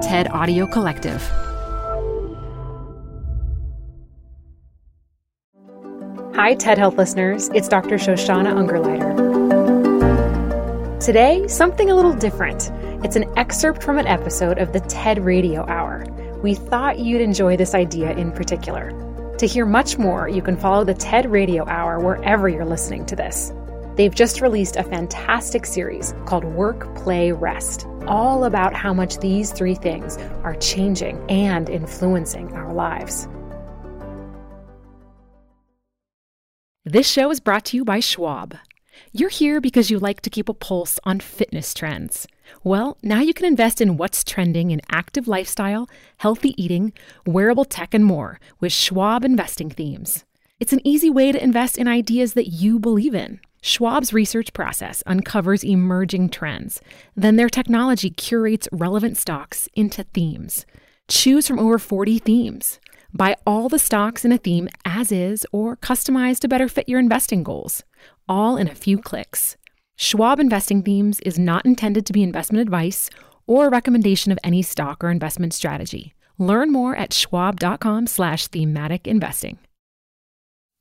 TED Audio Collective. Hi, TED Health listeners. It's Dr. Shoshana Ungerleider. Today, something a little different. It's an excerpt from an episode of the TED Radio Hour. We thought you'd enjoy this idea in particular. To hear much more, you can follow the TED Radio Hour wherever you're listening to this. They've just released a fantastic series called Work, Play, Rest, all about how much these three things are changing and influencing our lives. This show is brought to you by Schwab. You're here because you like to keep a pulse on fitness trends. Well, now you can invest in what's trending in active lifestyle, healthy eating, wearable tech, and more with Schwab investing themes. It's an easy way to invest in ideas that you believe in. Schwab's research process uncovers emerging trends. Then their technology curates relevant stocks into themes. Choose from over 40 themes. Buy all the stocks in a theme as is or customize to better fit your investing goals, all in a few clicks. Schwab Investing Themes is not intended to be investment advice or a recommendation of any stock or investment strategy. Learn more at schwab.com/slash thematic investing.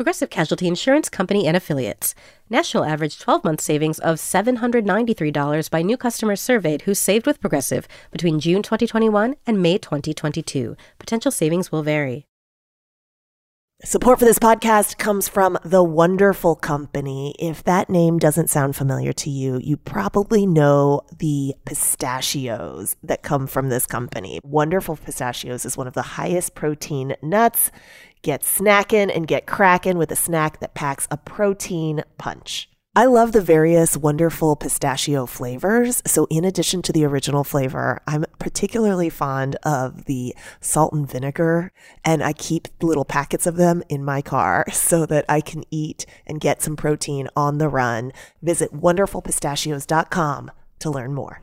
Progressive Casualty Insurance Company and Affiliates. National average 12 month savings of $793 by new customers surveyed who saved with Progressive between June 2021 and May 2022. Potential savings will vary. Support for this podcast comes from The Wonderful Company. If that name doesn't sound familiar to you, you probably know the pistachios that come from this company. Wonderful Pistachios is one of the highest protein nuts. Get snacking and get cracking with a snack that packs a protein punch. I love the various wonderful pistachio flavors. So, in addition to the original flavor, I'm particularly fond of the salt and vinegar, and I keep little packets of them in my car so that I can eat and get some protein on the run. Visit wonderfulpistachios.com to learn more.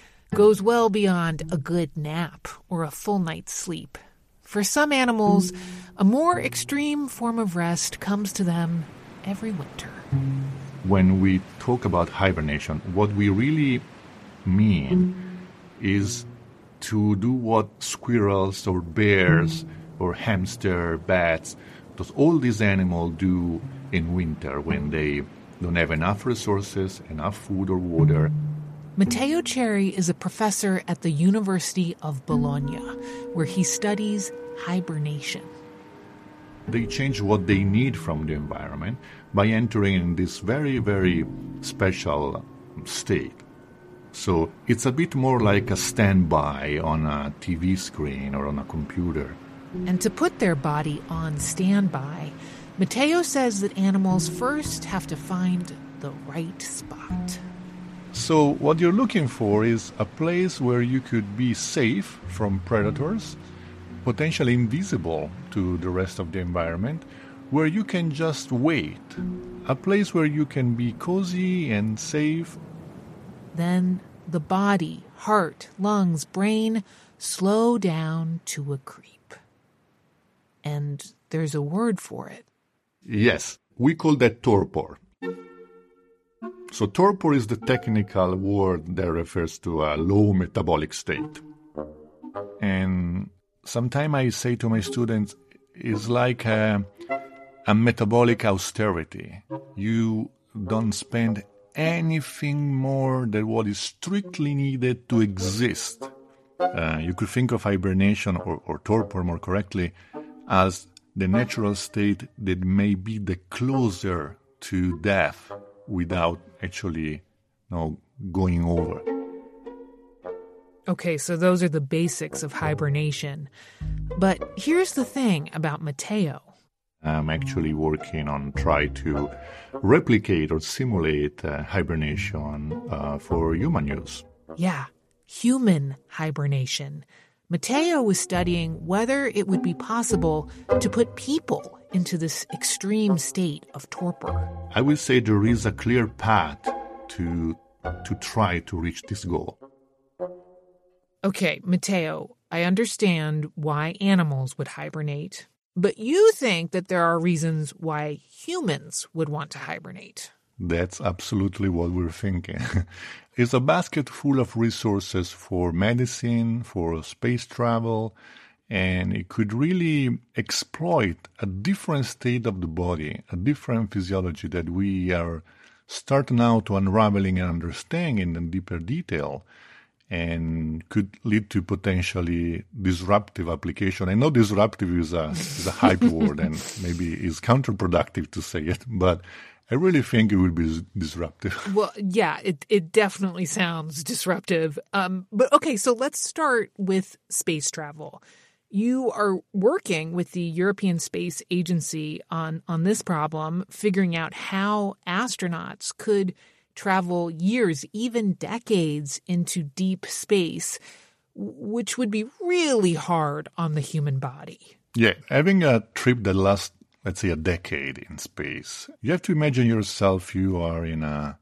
goes well beyond a good nap or a full night's sleep. For some animals, a more extreme form of rest comes to them every winter. When we talk about hibernation, what we really mean is to do what squirrels or bears or hamster, bats, those all these animals do in winter when they don't have enough resources, enough food or water. Matteo Cerri is a professor at the University of Bologna, where he studies hibernation. They change what they need from the environment by entering this very, very special state. So it's a bit more like a standby on a TV screen or on a computer. And to put their body on standby, Matteo says that animals first have to find the right spot. So, what you're looking for is a place where you could be safe from predators, potentially invisible to the rest of the environment, where you can just wait. A place where you can be cozy and safe. Then the body, heart, lungs, brain slow down to a creep. And there's a word for it. Yes, we call that torpor. So torpor is the technical word that refers to a low metabolic state. And sometimes I say to my students, it's like a, a metabolic austerity. You don't spend anything more than what is strictly needed to exist. Uh, you could think of hibernation or, or torpor more correctly as the natural state that may be the closer to death without actually you know, going over. Okay, so those are the basics of hibernation. But here's the thing about Matteo. I'm actually working on try to replicate or simulate uh, hibernation uh, for human use. Yeah, human hibernation. Matteo was studying whether it would be possible to put people into this extreme state of torpor. I would say there is a clear path to to try to reach this goal. Okay, Matteo, I understand why animals would hibernate, but you think that there are reasons why humans would want to hibernate. That's absolutely what we're thinking. it's a basket full of resources for medicine, for space travel, and it could really exploit a different state of the body, a different physiology that we are starting now to unraveling and understanding in deeper detail and could lead to potentially disruptive application. I know disruptive is a, is a hype word and maybe is counterproductive to say it, but I really think it will be disruptive. Well, yeah, it it definitely sounds disruptive. Um, but okay, so let's start with space travel. You are working with the European Space Agency on on this problem, figuring out how astronauts could travel years, even decades into deep space, which would be really hard on the human body. Yeah, having a trip that lasts let's say a decade in space, you have to imagine yourself you are in a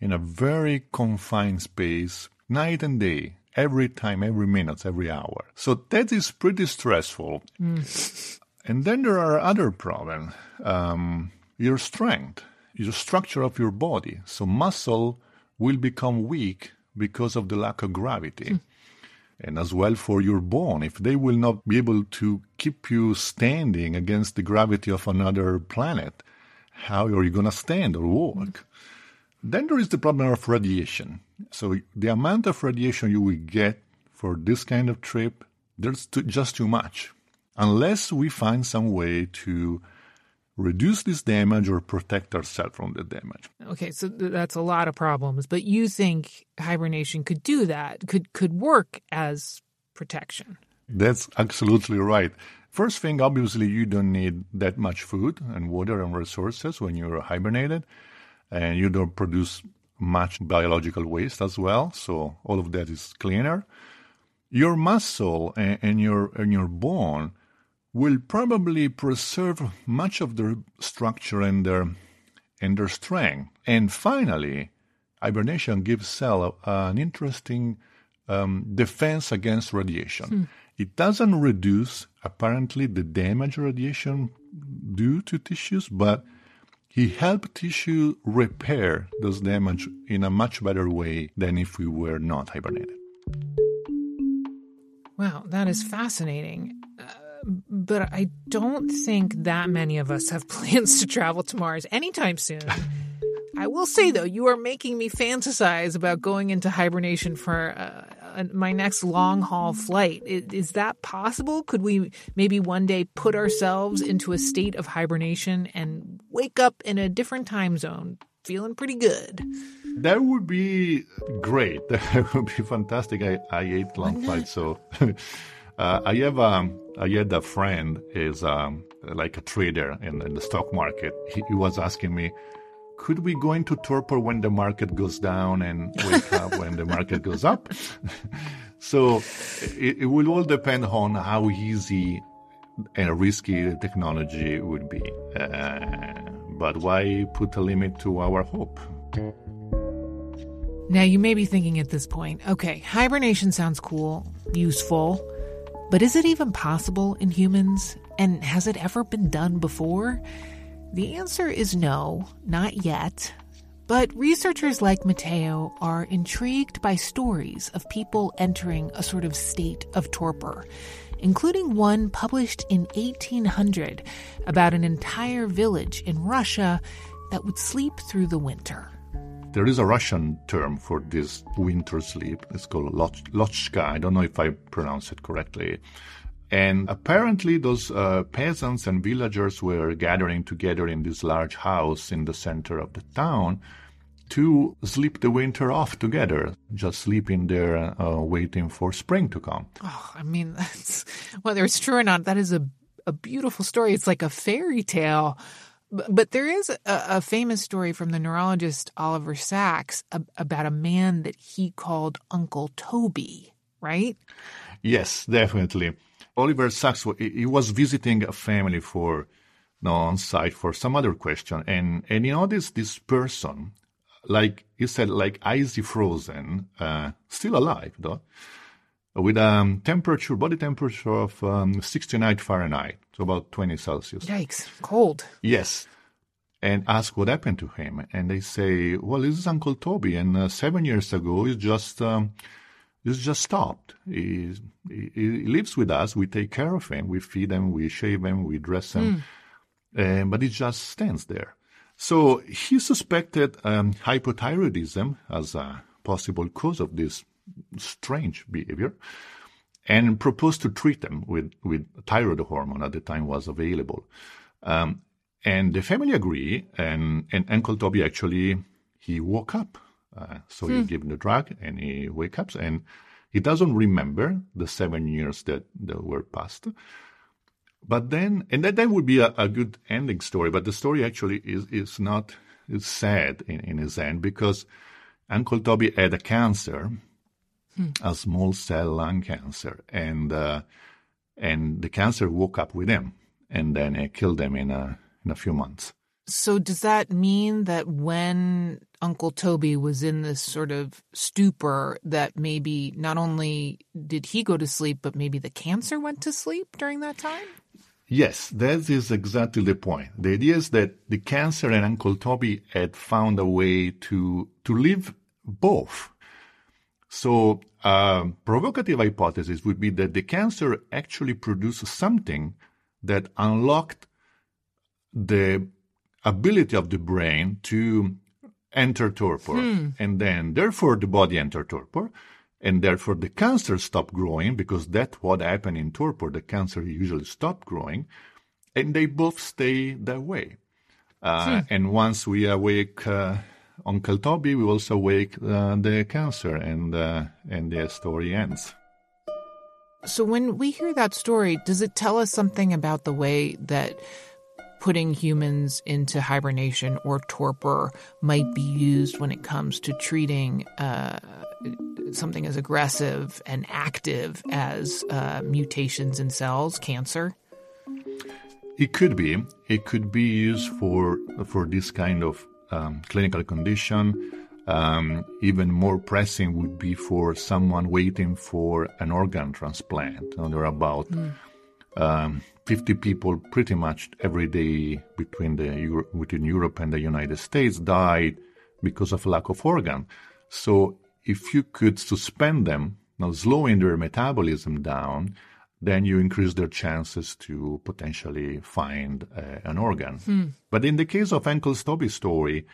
in a very confined space, night and day, every time, every minute, every hour. So that is pretty stressful. Mm. And then there are other problems. Um, your strength, your structure of your body. So muscle will become weak because of the lack of gravity. Mm and as well for your bone. If they will not be able to keep you standing against the gravity of another planet, how are you going to stand or walk? Then there is the problem of radiation. So the amount of radiation you will get for this kind of trip, there's too, just too much. Unless we find some way to reduce this damage or protect ourselves from the damage. Okay, so that's a lot of problems, but you think hibernation could do that, could could work as protection. That's absolutely right. First thing, obviously, you don't need that much food and water and resources when you're hibernated, and you don't produce much biological waste as well. So all of that is cleaner. Your muscle and, and your and your bone will probably preserve much of their structure and their and their strength. And finally, hibernation gives cell an interesting um, defense against radiation. Hmm. It doesn't reduce apparently the damage radiation do to tissues, but he helped tissue repair those damage in a much better way than if we were not hibernated. Wow, that is fascinating but I don't think that many of us have plans to travel to Mars anytime soon. I will say, though, you are making me fantasize about going into hibernation for uh, uh, my next long haul flight. Is, that possible? Could we maybe one day put ourselves into a state of hibernation and wake up in a different time zone, feeling pretty good? That would be great. That would be fantastic. I, I ate long flights, so uh, I have um, I had a friend is um, like a trader in, in the stock market. He, he, was asking me, could we go into torpor when the market goes down and wake up when the market goes up? so it, it will all depend on how easy and risky the technology would be. Uh, but why put a limit to our hope? Now, you may be thinking at this point, okay, hibernation sounds cool, useful. But is it even possible in humans? And has it ever been done before? The answer is no, not yet. But researchers like Matteo are intrigued by stories of people entering a sort of state of torpor, including one published in 1800 about an entire village in Russia that would sleep through the winter. There is a Russian term for this winter sleep. It's called lochka. I don't know if I pronounce it correctly. And apparently, those uh, peasants and villagers were gathering together in this large house in the center of the town to sleep the winter off together, just sleeping there, uh, waiting for spring to come. Oh, I mean, that's whether it's true or not, that is a a beautiful story. It's like a fairy tale. But there is a, a famous story from the neurologist Oliver Sacks about a man that he called Uncle Toby, right? Yes, definitely. Oliver Sacks, he was visiting a family for no, on site for some other question, and and you know this this person, like he said, like icy frozen, uh, still alive though, with a um, temperature, body temperature of um, 69 Fahrenheit, so about 20 Celsius. Yikes, cold. Yes. And ask what happened to him. And they say, well, this is Uncle Toby. And uh, seven years ago, he's just, um, he's just stopped. He, he, he, lives with us. We take care of him. We feed him. We shave him. We dress him. Mm. but he just stands there. So he suspected um, hypothyroidism as a possible cause of this strange behavior and proposed to treat them with, with thyroid hormone at the time was available. Um, and the family agreed, and, and Uncle Toby actually, he woke up. Uh, so hmm. he gave him the drug and he wakes up and he doesn't remember the seven years that, that were passed. But then, and that, that would be a, a good ending story, but the story actually is, is not, is sad in, in his end because Uncle Toby had a cancer hmm. a small cell lung cancer, and uh, and the cancer woke up with him, and then it killed him in a in a few months. So does that mean that when Uncle Toby was in this sort of stupor, that maybe not only did he go to sleep, but maybe the cancer went to sleep during that time? Yes, that is exactly the point. The idea is that the cancer and Uncle Toby had found a way to to live both so, a provocative hypothesis would be that the cancer actually produced something that unlocked the ability of the brain to enter torpor. Hmm. And then, therefore, the body entered torpor. And therefore, the cancer stopped growing because that's what happened in torpor. The cancer usually stopped growing. And they both stay that way. Uh, hmm. And once we awake uh, Uncle Toby will also wake uh, the cancer, and uh, and the story ends. So when we hear that story, does it tell us something about the way that putting humans into hibernation or torpor might be used when it comes to treating uh, something as aggressive and active as uh, mutations in cells, cancer? It could be. It could be used for for this kind of um, clinical condition. Um, even more pressing would be for someone waiting for an organ transplant. there are about mm. Um, 50 people pretty much every day between the Euro- between Europe and the United States died because of lack of organ. So if you could suspend them, now slowing their metabolism down, then you increase their chances to potentially find uh, an organ. Hmm. But in the case of Uncle Toby's story,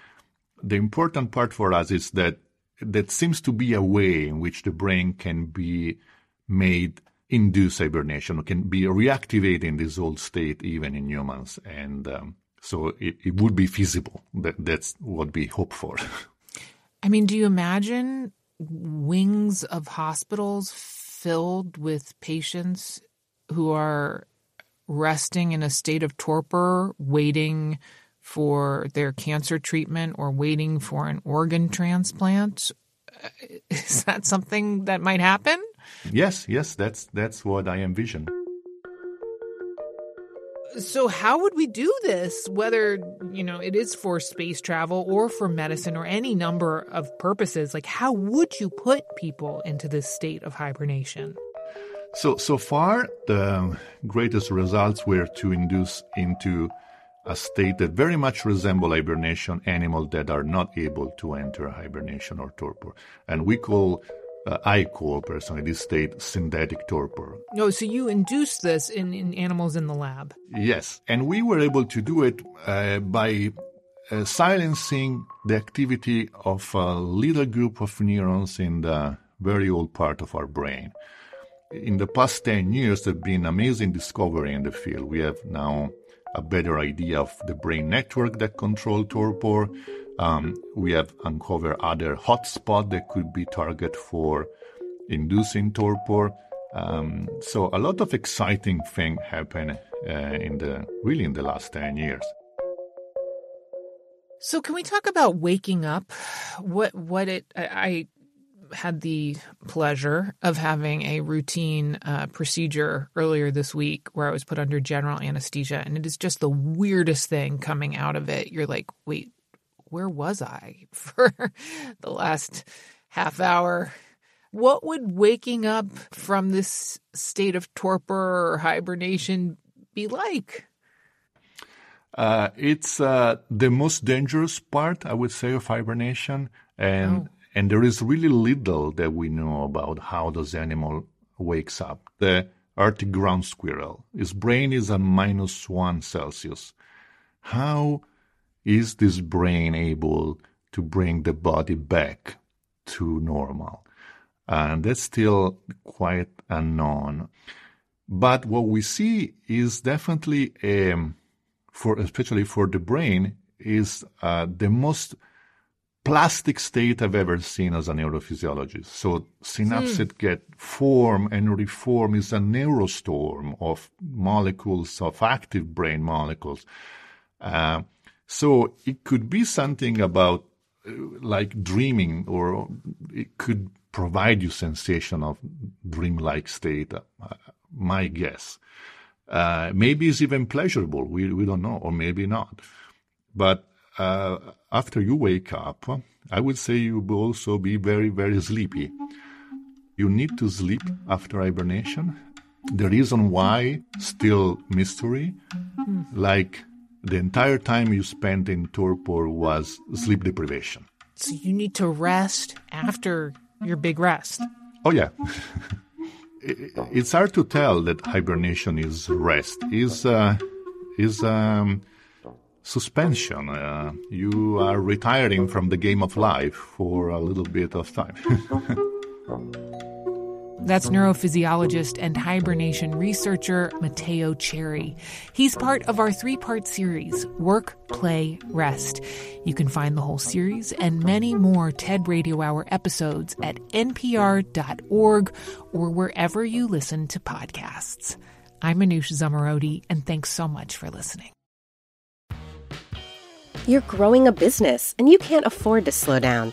the important part for us is that that seems to be a way in which the brain can be made induce hibernation, or can be reactivated in this old state even in humans. And um, so it, it would be feasible. That, that's what we hope for. I mean, do you imagine wings of hospitals filled with patients who are resting in a state of torpor, waiting for their cancer treatment or waiting for an organ transplant. Is that something that might happen? Yes, yes, that's that's what I envision. So how would we do this whether, you know, it is for space travel or for medicine or any number of purposes? Like how would you put people into this state of hibernation? So so far the greatest results were to induce into a state that very much resemble hibernation animals that are not able to enter hibernation or torpor. And we call, uh, I call personally this state synthetic torpor. No, oh, so you induce this in, in animals in the lab? Yes. And we were able to do it uh, by uh, silencing the activity of a little group of neurons in the very old part of our brain. in the past 10 years, there have been amazing discovery in the field. We have now a better idea of the brain network that control torpor. Um, we have uncovered other hotspots that could be target for inducing torpor. Um, so a lot of exciting things happen uh, in the really in the last 10 years. So can we talk about waking up? What what it I, I had the pleasure of having a routine uh, procedure earlier this week where I was put under general anesthesia, and it is just the weirdest thing coming out of it. You're like, wait, where was I for the last half hour? What would waking up from this state of torpor or hibernation be like? Uh, it's uh, the most dangerous part, I would say, of hibernation, and oh. and there is really little that we know about how this animal wakes up. The Arctic ground squirrel, his brain is a minus one Celsius. How is this brain able to bring the body back to normal? And that's still quite unknown. But what we see is definitely a um, for especially for the brain, is uh, the most plastic state I've ever seen as a neurophysiologist. So synapses mm. get form and reform is a neurostorm of molecules, of active brain molecules. Uh, so it could be something about uh, like dreaming, or it could provide you sensation of dreamlike state. Uh, my guess. Uh, maybe it's even pleasurable. We, we don't know, or maybe not. But uh, after you wake up, I would say you will also be very, very sleepy. You need to sleep after hibernation. The reason why, still mystery. Like the entire time you spent in torpor was sleep deprivation. So you need to rest after your big rest. Oh, yeah. it's hard to tell that hibernation is rest. Is uh, is um, suspension. Uh, you are retiring from the game of life for a little bit of time. That's neurophysiologist and hibernation researcher Matteo Cerri. He's part of our three part series, Work, Play, Rest. You can find the whole series and many more TED Radio Hour episodes at npr.org or wherever you listen to podcasts. I'm Manoush Zomorodi, and thanks so much for listening. You're growing a business, and you can't afford to slow down.